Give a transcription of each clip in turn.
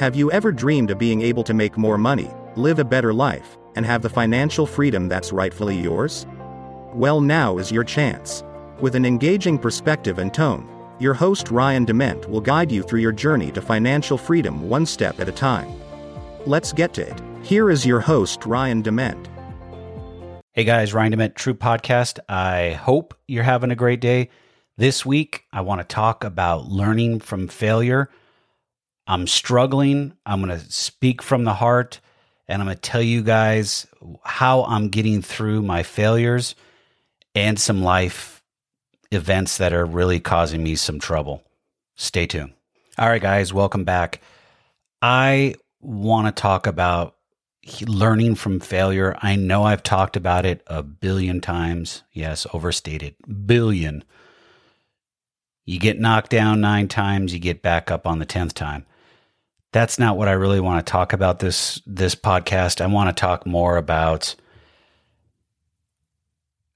Have you ever dreamed of being able to make more money, live a better life, and have the financial freedom that's rightfully yours? Well, now is your chance. With an engaging perspective and tone, your host Ryan Dement will guide you through your journey to financial freedom one step at a time. Let's get to it. Here is your host Ryan Dement. Hey guys, Ryan Dement, True Podcast. I hope you're having a great day. This week, I want to talk about learning from failure. I'm struggling. I'm going to speak from the heart and I'm going to tell you guys how I'm getting through my failures and some life events that are really causing me some trouble. Stay tuned. All right, guys, welcome back. I want to talk about learning from failure. I know I've talked about it a billion times. Yes, overstated. Billion. You get knocked down nine times, you get back up on the 10th time. That's not what I really want to talk about this this podcast. I want to talk more about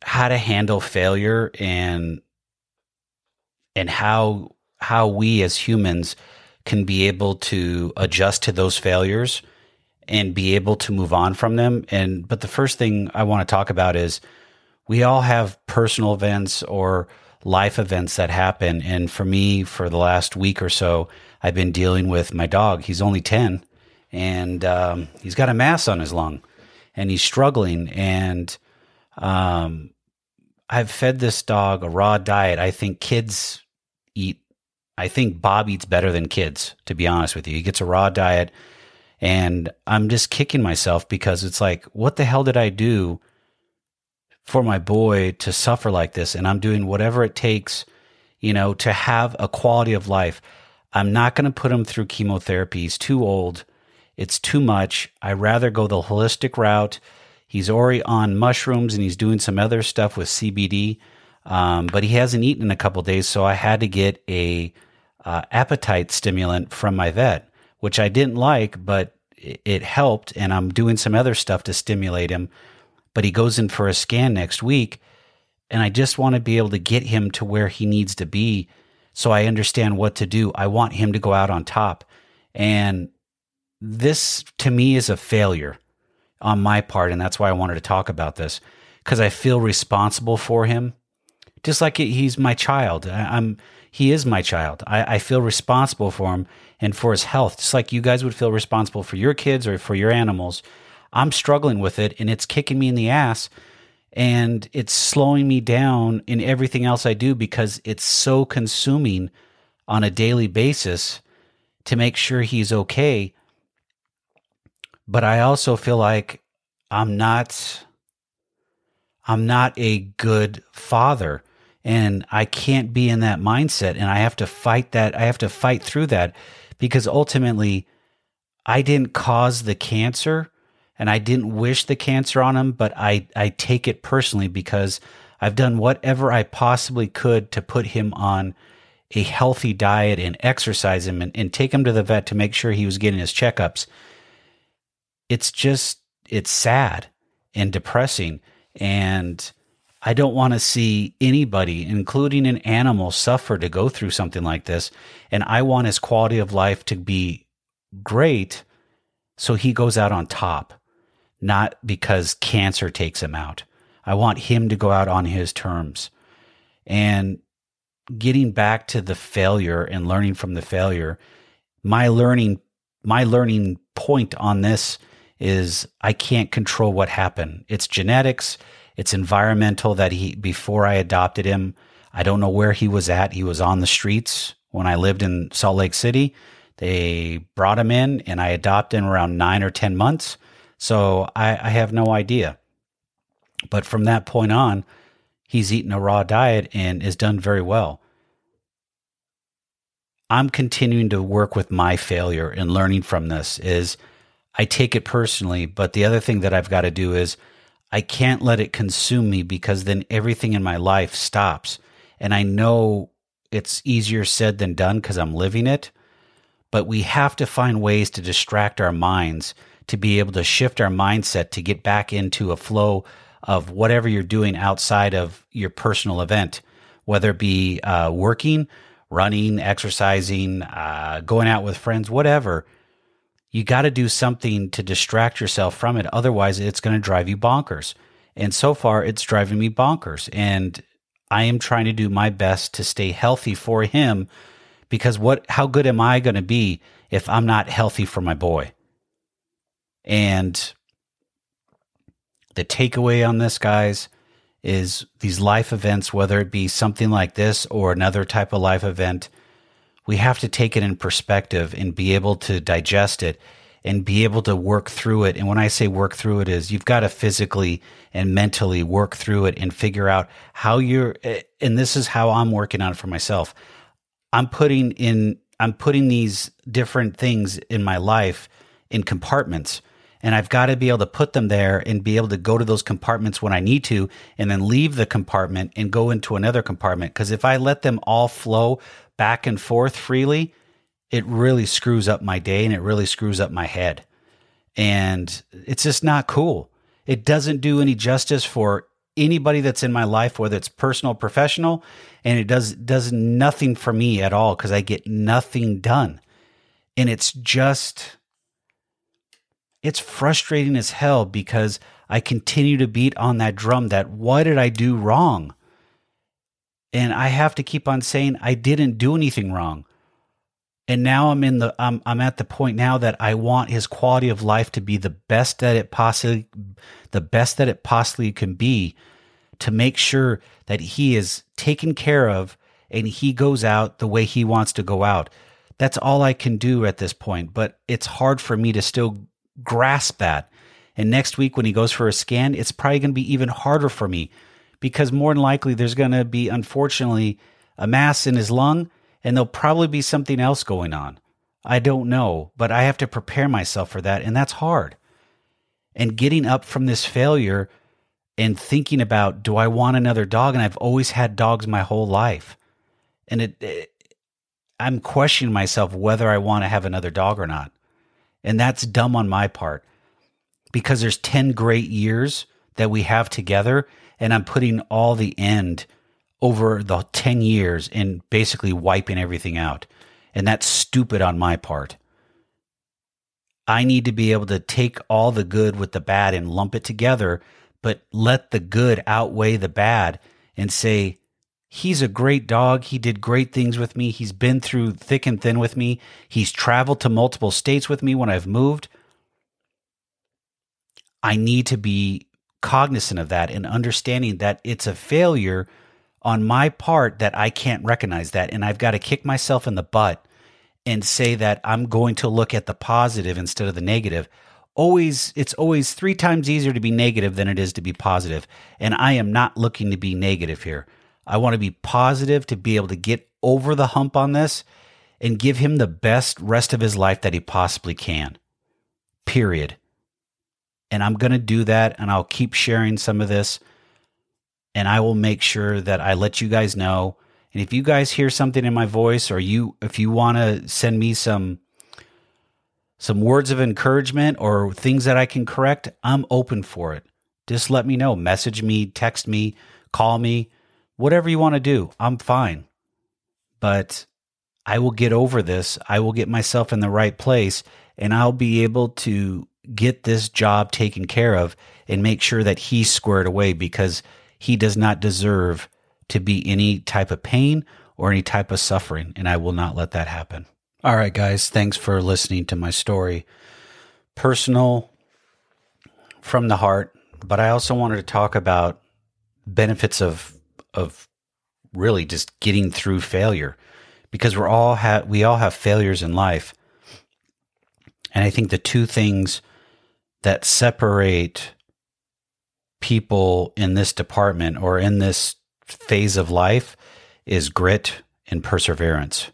how to handle failure and and how how we as humans can be able to adjust to those failures and be able to move on from them. And but the first thing I want to talk about is we all have personal events or life events that happen. And for me, for the last week or so, I've been dealing with my dog. He's only 10 and um, he's got a mass on his lung and he's struggling. And um, I've fed this dog a raw diet. I think kids eat, I think Bob eats better than kids, to be honest with you. He gets a raw diet and I'm just kicking myself because it's like, what the hell did I do for my boy to suffer like this? And I'm doing whatever it takes, you know, to have a quality of life. I'm not going to put him through chemotherapy. He's too old. It's too much. I rather go the holistic route. He's already on mushrooms and he's doing some other stuff with CBD, um, but he hasn't eaten in a couple days. So I had to get a uh, appetite stimulant from my vet, which I didn't like, but it helped and I'm doing some other stuff to stimulate him. But he goes in for a scan next week and I just want to be able to get him to where he needs to be so I understand what to do. I want him to go out on top. And this to me is a failure on my part and that's why I wanted to talk about this because I feel responsible for him. Just like he's my child. I'm he is my child. I, I feel responsible for him and for his health, just like you guys would feel responsible for your kids or for your animals. I'm struggling with it and it's kicking me in the ass and it's slowing me down in everything else I do because it's so consuming on a daily basis to make sure he's okay. But I also feel like I'm not I'm not a good father and I can't be in that mindset and I have to fight that I have to fight through that because ultimately I didn't cause the cancer and I didn't wish the cancer on him but I I take it personally because I've done whatever I possibly could to put him on a healthy diet and exercise him and, and take him to the vet to make sure he was getting his checkups. It's just it's sad and depressing and I don't want to see anybody, including an animal, suffer to go through something like this. And I want his quality of life to be great so he goes out on top, not because cancer takes him out. I want him to go out on his terms. And getting back to the failure and learning from the failure, my learning my learning point on this is I can't control what happened. It's genetics it's environmental that he, before I adopted him, I don't know where he was at. He was on the streets when I lived in Salt Lake City. They brought him in and I adopted him around nine or 10 months. So I, I have no idea. But from that point on, he's eaten a raw diet and is done very well. I'm continuing to work with my failure and learning from this is I take it personally, but the other thing that I've got to do is I can't let it consume me because then everything in my life stops. And I know it's easier said than done because I'm living it. But we have to find ways to distract our minds to be able to shift our mindset to get back into a flow of whatever you're doing outside of your personal event, whether it be uh, working, running, exercising, uh, going out with friends, whatever. you got to do something to distract yourself from it. Otherwise, it's going to drive you bonkers. And so far, it's driving me bonkers. And I am trying to do my best to stay healthy for him because what, how good am I going to be if I'm not healthy for my boy? And the takeaway on this, guys, is these life events, whether it be something like this or another type of life event, we have to take it in perspective and be able to digest it and be able to work through it. And when I say work through it is you've got to physically and mentally work through it and figure out how you're eh, and this is how I'm working on it for myself. I'm putting in I'm putting these different things in my life in compartments and I've got to be able to put them there and be able to go to those compartments when I need to and then leave the compartment and go into another compartment because if I let them all flow back and forth freely, it really screws up my day and it really screws up my head. And it's just not cool. It doesn't do any justice for anybody that's in my life, whether it's personal, professional, and it does does nothing for me at all because I get nothing done. And it's just it's frustrating as hell because I continue to beat on that drum that what did I do wrong? And I have to keep on saying I didn't do anything wrong. And now I'm in the I'm I'm at the point now that I want his quality of life to be the best that it possibly the best that it possibly can be to make sure that he is taken care of and he goes out the way he wants to go out. That's all I can do at this point, but it's hard for me to still grasp that. And next week, when he goes for a scan, it's probably going to be even harder for me because more than likely there's going to be, unfortunately, a mass in his lung and there'll probably be something else going on. I don't know, but I have to prepare myself for that. And that's hard. And getting up from this failure and thinking about, do I want another dog? And I've always had dogs my whole life. And it, it I'm questioning myself whether I want to have another dog or not. And that's dumb on my part because there's 10 great years that we have together. And I'm putting all the end over the 10 years and basically wiping everything out. And that's stupid on my part. I need to be able to take all the good with the bad and lump it together, but let the good outweigh the bad and say, He's a great dog. He did great things with me. He's been through thick and thin with me. He's traveled to multiple states with me when I've moved. I need to be cognizant of that and understanding that it's a failure on my part that I can't recognize that. And I've got to kick myself in the butt and say that I'm going to look at the positive instead of the negative. Always, it's always three times easier to be negative than it is to be positive. And I am not looking to be negative here. I want to be positive to be able to get over the hump on this and give him the best rest of his life that he possibly can. Period. And I'm going to do that and I'll keep sharing some of this and I will make sure that I let you guys know. And if you guys hear something in my voice or you if you want to send me some some words of encouragement or things that I can correct, I'm open for it. Just let me know. Message me, text me, call me whatever you want to do, I'm fine. But I will get over this. I will get myself in the right place and I'll be able to get this job taken care of and make sure that he's squared away because he does not deserve to be any type of pain or any type of suffering. And I will not let that happen. All right, guys. Thanks for listening to my story. Personal from the heart, but I also wanted to talk about benefits of of really just getting through failure because we're all have we all have failures in life. And I think the two things that separate people in this department or in this phase of life is grit and perseverance.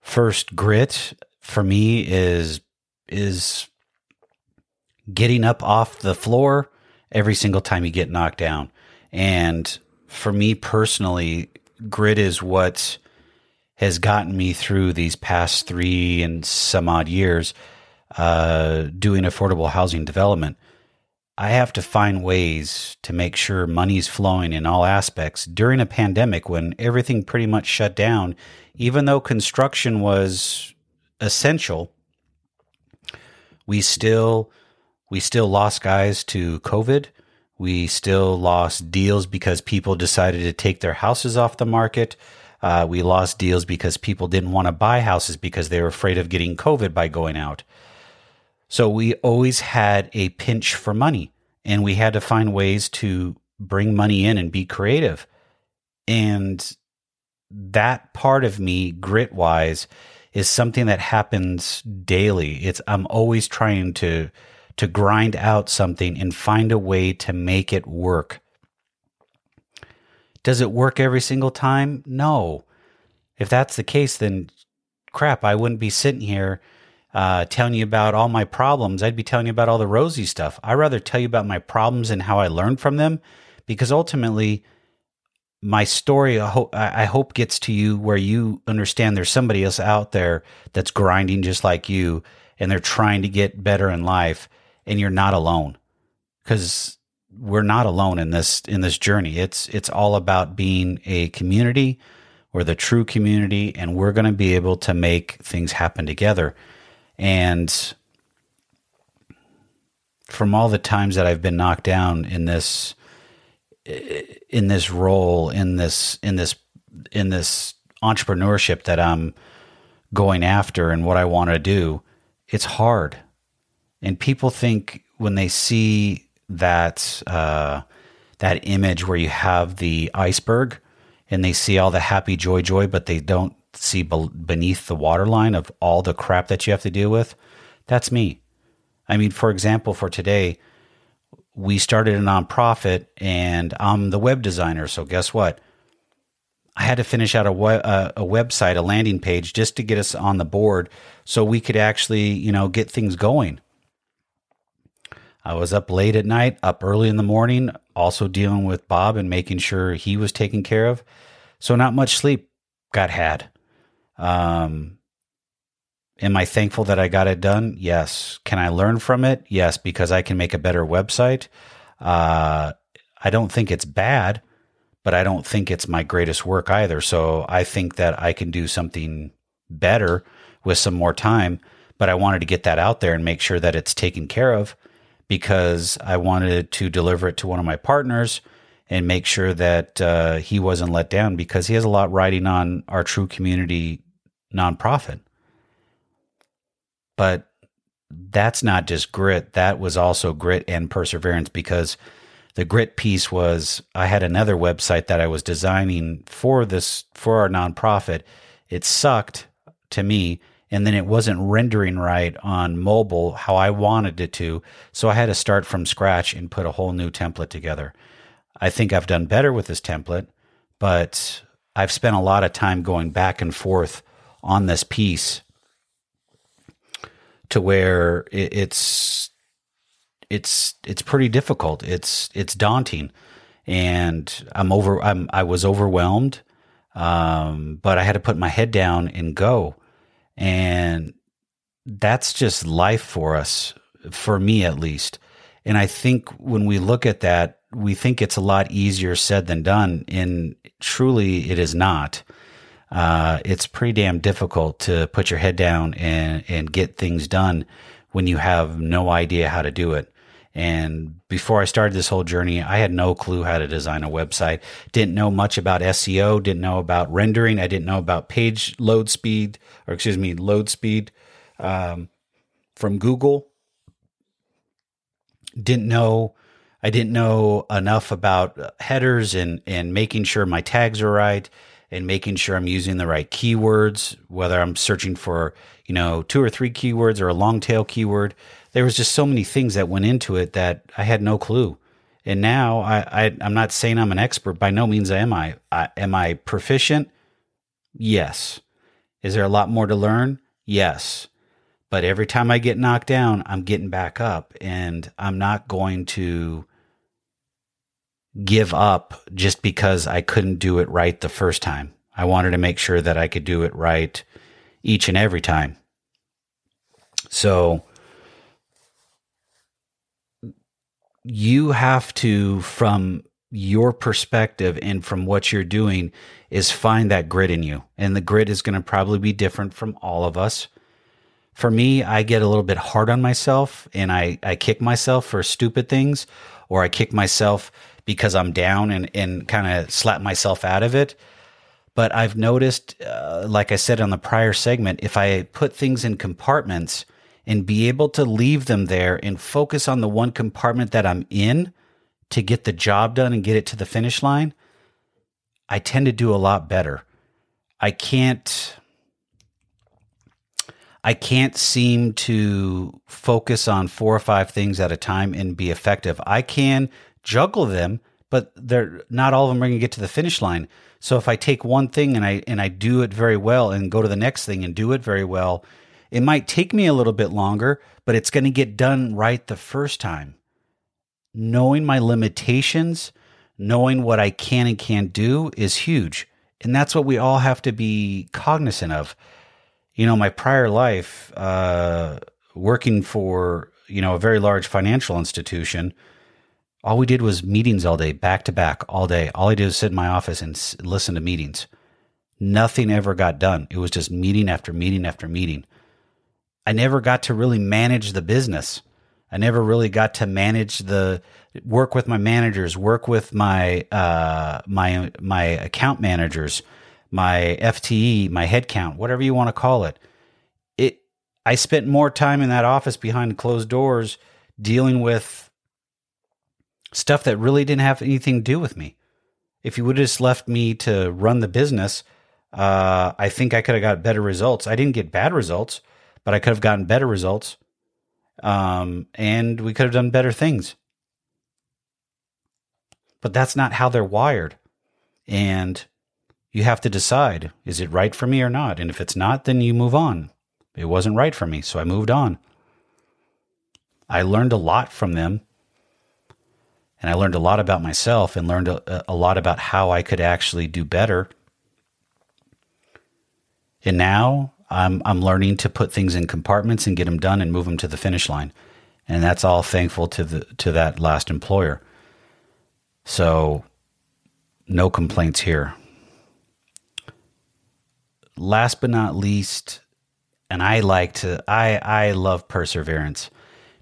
First, grit for me is is getting up off the floor every single time you get knocked down. And for me personally, grit is what has gotten me through these past three and some odd years uh, doing affordable housing development. I have to find ways to make sure money's flowing in all aspects during a pandemic when everything pretty much shut down, even though construction was essential. We still we still lost guys to COVID. We still lost deals because people decided to take their houses off the market. Uh, we lost deals because people didn't want to buy houses because they were afraid of getting COVID by going out. So we always had a pinch for money and we had to find ways to bring money in and be creative. And that part of me, grit wise, is something that happens daily. It's I'm always trying to to grind out something and find a way to make it work. Does it work every single time? No. If that's the case, then crap, I wouldn't be sitting here uh, telling you about all my problems. I'd be telling you about all the rosy stuff. I'd rather tell you about my problems and how I learned from them because ultimately, my story I hope, I hope gets to you where you understand there's somebody else out there that's grinding just like you and they're trying to get better in life and you're not alone. Because we're not alone in this in this journey. It's it's all about being a community. Or the true community and we're going to be able to make things happen together. And from all the times that I've been knocked down in this in this role in this in this in this entrepreneurship that I'm going after and what I want to do, it's hard. And people think when they see that uh, that image where you have the iceberg and they see all the happy joy joy, but they don't see be- beneath the waterline of all the crap that you have to deal with. That's me. I mean, for example, for today, we started a nonprofit and I'm the web designer. So guess what? I had to finish out a, web, uh, a website, a landing page just to get us on the board so we could actually, you know, get things going. I was up late at night, up early in the morning, also dealing with Bob and making sure he was taken care of. So not much sleep got had. Um, Am I thankful that I got it done? Yes. Can I learn from it? Yes, because I can make a better website. Uh, I don't think it's bad, but I don't think it's my greatest work either. So I think that I can do something better with some more time. But I wanted to get that out there and make sure that it's taken care of because I wanted to deliver it to one of my partners and make sure that uh, he wasn't let down because he has a lot riding on our true community nonprofit. But that's not just grit, that was also grit and perseverance because the grit piece was I had another website that I was designing for this for our nonprofit. It sucked to me and then it wasn't rendering right on mobile how I wanted it to. So I had to start from scratch and put a whole new template together. I think I've done better with this template, but I've spent a lot of time going back and forth on this piece to where it's it's it's pretty difficult. It's it's daunting, and I'm over. I'm I was overwhelmed, um, but I had to put my head down and go, and that's just life for us, for me at least. And I think when we look at that, we think it's a lot easier said than done. And truly, it is not uh, it's pretty damn difficult to put your head down and, and get things done when you have no idea how to do it. And before I started this whole journey, I had no clue how to design a website. Didn't know much about SEO, didn't know about rendering, I didn't know about page load speed, or excuse me, load speed um, from Google. Didn't know, I didn't know enough about headers and, and making sure my tags are right and making sure I'm using the right keywords, whether I'm searching for, you know, two or three keywords or a long tail keyword. There was just so many things that went into it that I had no clue. And now I, I am not saying I'm an expert. By no means am I. I. Am I proficient? Yes. Is there a lot more to learn? Yes. But every time I get knocked down, I'm getting back up and I'm not going to give up just because I couldn't do it right the first time. I wanted to make sure that I could do it right each and every time. So you have to, from your perspective and from what you're doing, is find that grit in you. And the grit is going to probably be different from all of us. For me, I get a little bit hard on myself and I, I kick myself for stupid things or I kick myself because I'm down and, and kind of slap myself out of it. But I've noticed, uh, like I said on the prior segment, if I put things in compartments and be able to leave them there and focus on the one compartment that I'm in to get the job done and get it to the finish line, I tend to do a lot better. I can't I can't seem to focus on four or five things at a time and be effective. I can juggle them, but they're not all of them are going to get to the finish line. So if I take one thing and I and I do it very well and go to the next thing and do it very well, it might take me a little bit longer, but it's going to get done right the first time. Knowing my limitations, knowing what I can and can't do is huge. And that's what we all have to be cognizant of you know, my prior life, uh, working for, you know, a very large financial institution, all we did was meetings all day, back to back, all day. All I did was sit in my office and s- listen to meetings. Nothing ever got done. It was just meeting after meeting after meeting. I never got to really manage the business. I never really got to manage the work with my managers, work with my uh, my my account managers, my FTE, my headcount, whatever you want to call it. It I spent more time in that office behind closed doors dealing with stuff that really didn't have anything to do with me. If you would have just left me to run the business, uh, I think I could have got better results. I didn't get bad results, but I could have gotten better results. Um, and we could have done better things. But that's not how they're wired. And you have to decide is it right for me or not? And if it's not, then you move on. It wasn't right for me, so I moved on. I learned a lot from them. And I learned a lot about myself and learned a, a lot about how I could actually do better. And now I'm, I'm learning to put things in compartments and get them done and move them to the finish line. And that's all thankful to the to that last employer. So no complaints here last but not least, and I like to I I love perseverance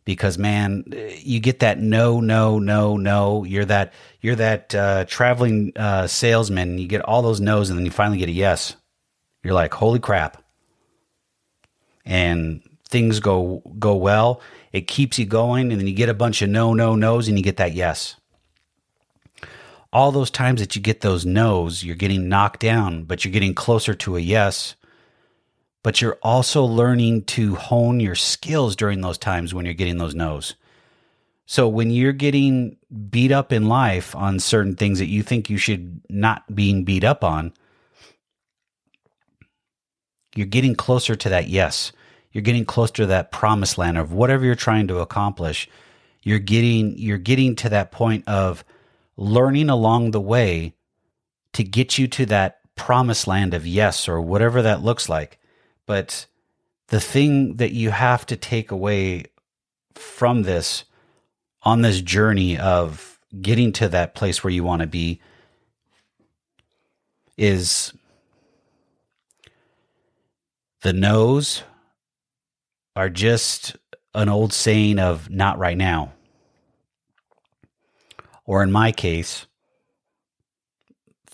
because man, you get that no no no no. You're that you're that uh, traveling uh, salesman. You get all those no's, and then you finally get a yes. You're like, holy crap! And things go go well. It keeps you going, and then you get a bunch of no no no's, and you get that yes all those times that you get those no's, you're getting knocked down, but you're getting closer to a yes. But you're also learning to hone your skills during those times when you're getting those no's. So when you're getting beat up in life on certain things that you think you should not being beat up on, you're getting closer to that yes. You're getting closer to that promised land of whatever you're trying to accomplish. You're getting you're getting to that point of learning along the way to get you to that promised land of yes or whatever that looks like. But the thing that you have to take away from this on this journey of getting to that place where you want to be is the no's are just an old saying of not right now. Or in my case,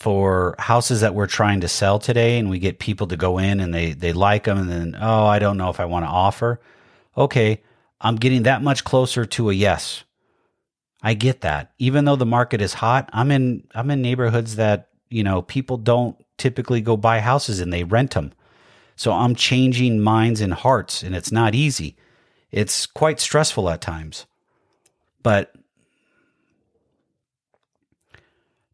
for houses that we're trying to sell today and we get people to go in and they, they like them and then, oh, I don't know if I want to offer. Okay, I'm getting that much closer to a yes. I get that. Even though the market is hot, I'm in I'm in neighborhoods that, you know, people don't typically go buy houses and they rent them. So I'm changing minds and hearts and it's not easy. It's quite stressful at times. But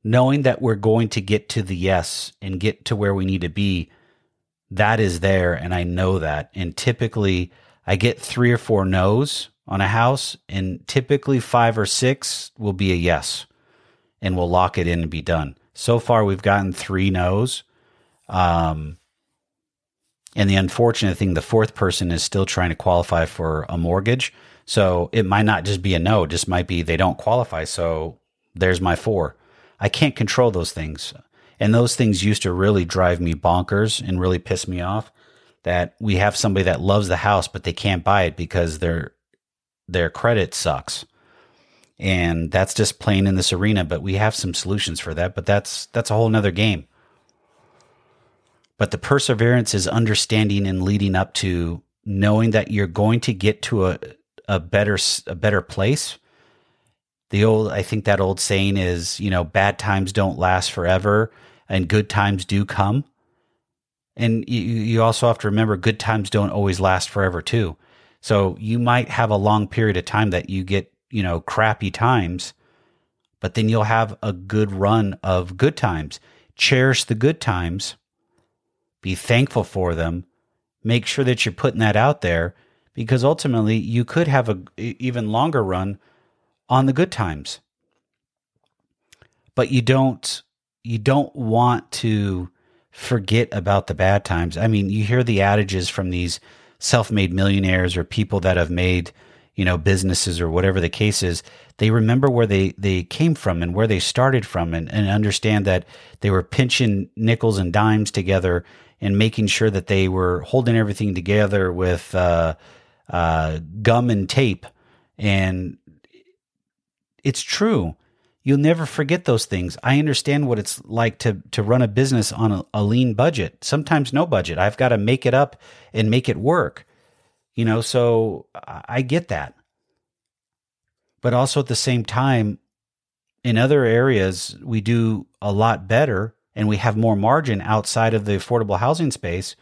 knowing that we're going to get to the yes and get to where we need to be, that is there. And I know that. And typically, I get three or four no's on a house, and typically five or six will be a yes, and we'll lock it in and be done. So far, we've gotten three no's. Um, and the unfortunate thing, the fourth person is still trying to qualify for a mortgage. So it might not just be a no, just might be they don't qualify. So there's my four. I can't control those things. And those things used to really drive me bonkers and really piss me off. that we have somebody that loves the house, but they can't buy it because their their credit sucks. And that's just playing in this arena, but we have some solutions for that. But that's that's a whole nother game. But the perseverance is understanding and leading up to knowing that you're going to get to a, a better a better place. The old I think that old saying is, you know, bad times don't last forever and good times do come. And you, you also have to remember good times don't always last forever too. So you might have a long period of time that you get, you know, crappy times, but then you'll have a good run of good times. Cherish the good times be thankful for them. Make sure that you're putting that out there because ultimately you could have a even longer run on the good times. But you don't you don't want to forget about the bad times. I mean, you hear the adages from these self-made millionaires or people that have made, you know, businesses or whatever the case is. They remember where they they came from and where they started from and, and understand that they were pinching nickels and dimes together and making sure that they were holding everything together with uh, uh, gum and tape. And it's true. You'll never forget those things. I understand what it's like to to run a business on a, a lean budget. Sometimes no budget. I've got to make it up and make it work. You know, so I get that. But also at the same time, in other areas, we do a lot better and we have more margin outside of the affordable housing space.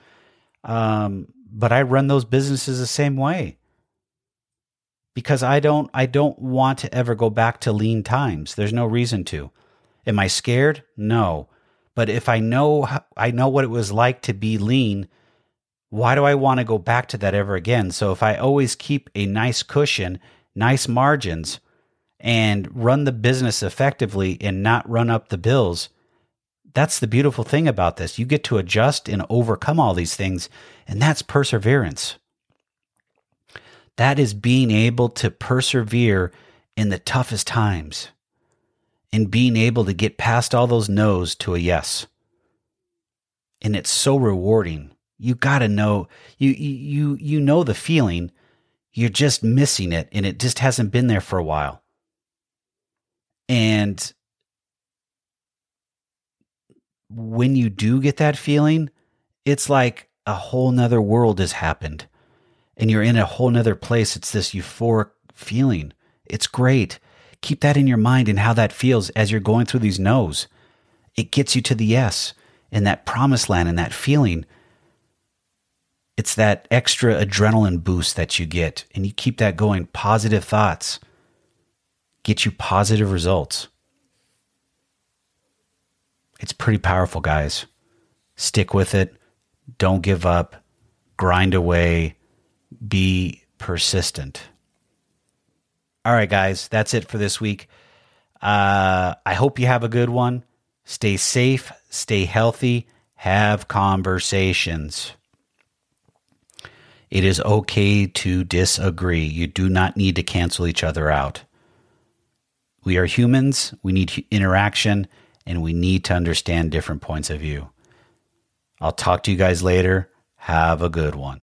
Um, but I run those businesses the same way because I don't I don't want to ever go back to lean times. There's no reason to. Am I scared? No. But if I know I know what it was like to be lean, why do I want to go back to that ever again? So if I always keep a nice cushion, nice margins and run the business effectively and not run up the bills, that's the beautiful thing about this. You get to adjust and overcome all these things, and that's perseverance. That is being able to persevere in the toughest times and being able to get past all those no's to a yes. And it's so rewarding. You got to know you you you know the feeling. You're just missing it and it just hasn't been there for a while. And when you do get that feeling, it's like a whole nother world has happened and you're in a whole nother place. It's this euphoric feeling. It's great. Keep that in your mind and how that feels as you're going through these no's. It gets you to the yes and that promised land and that feeling. It's that extra adrenaline boost that you get, and you keep that going. Positive thoughts get you positive results. It's pretty powerful, guys. Stick with it. Don't give up. Grind away. Be persistent. All right, guys, that's it for this week. Uh, I hope you have a good one. Stay safe, stay healthy, have conversations. It is okay to disagree. You do not need to cancel each other out. We are humans, we need interaction and we need to understand different points of view. I'll talk to you guys later. Have a good one.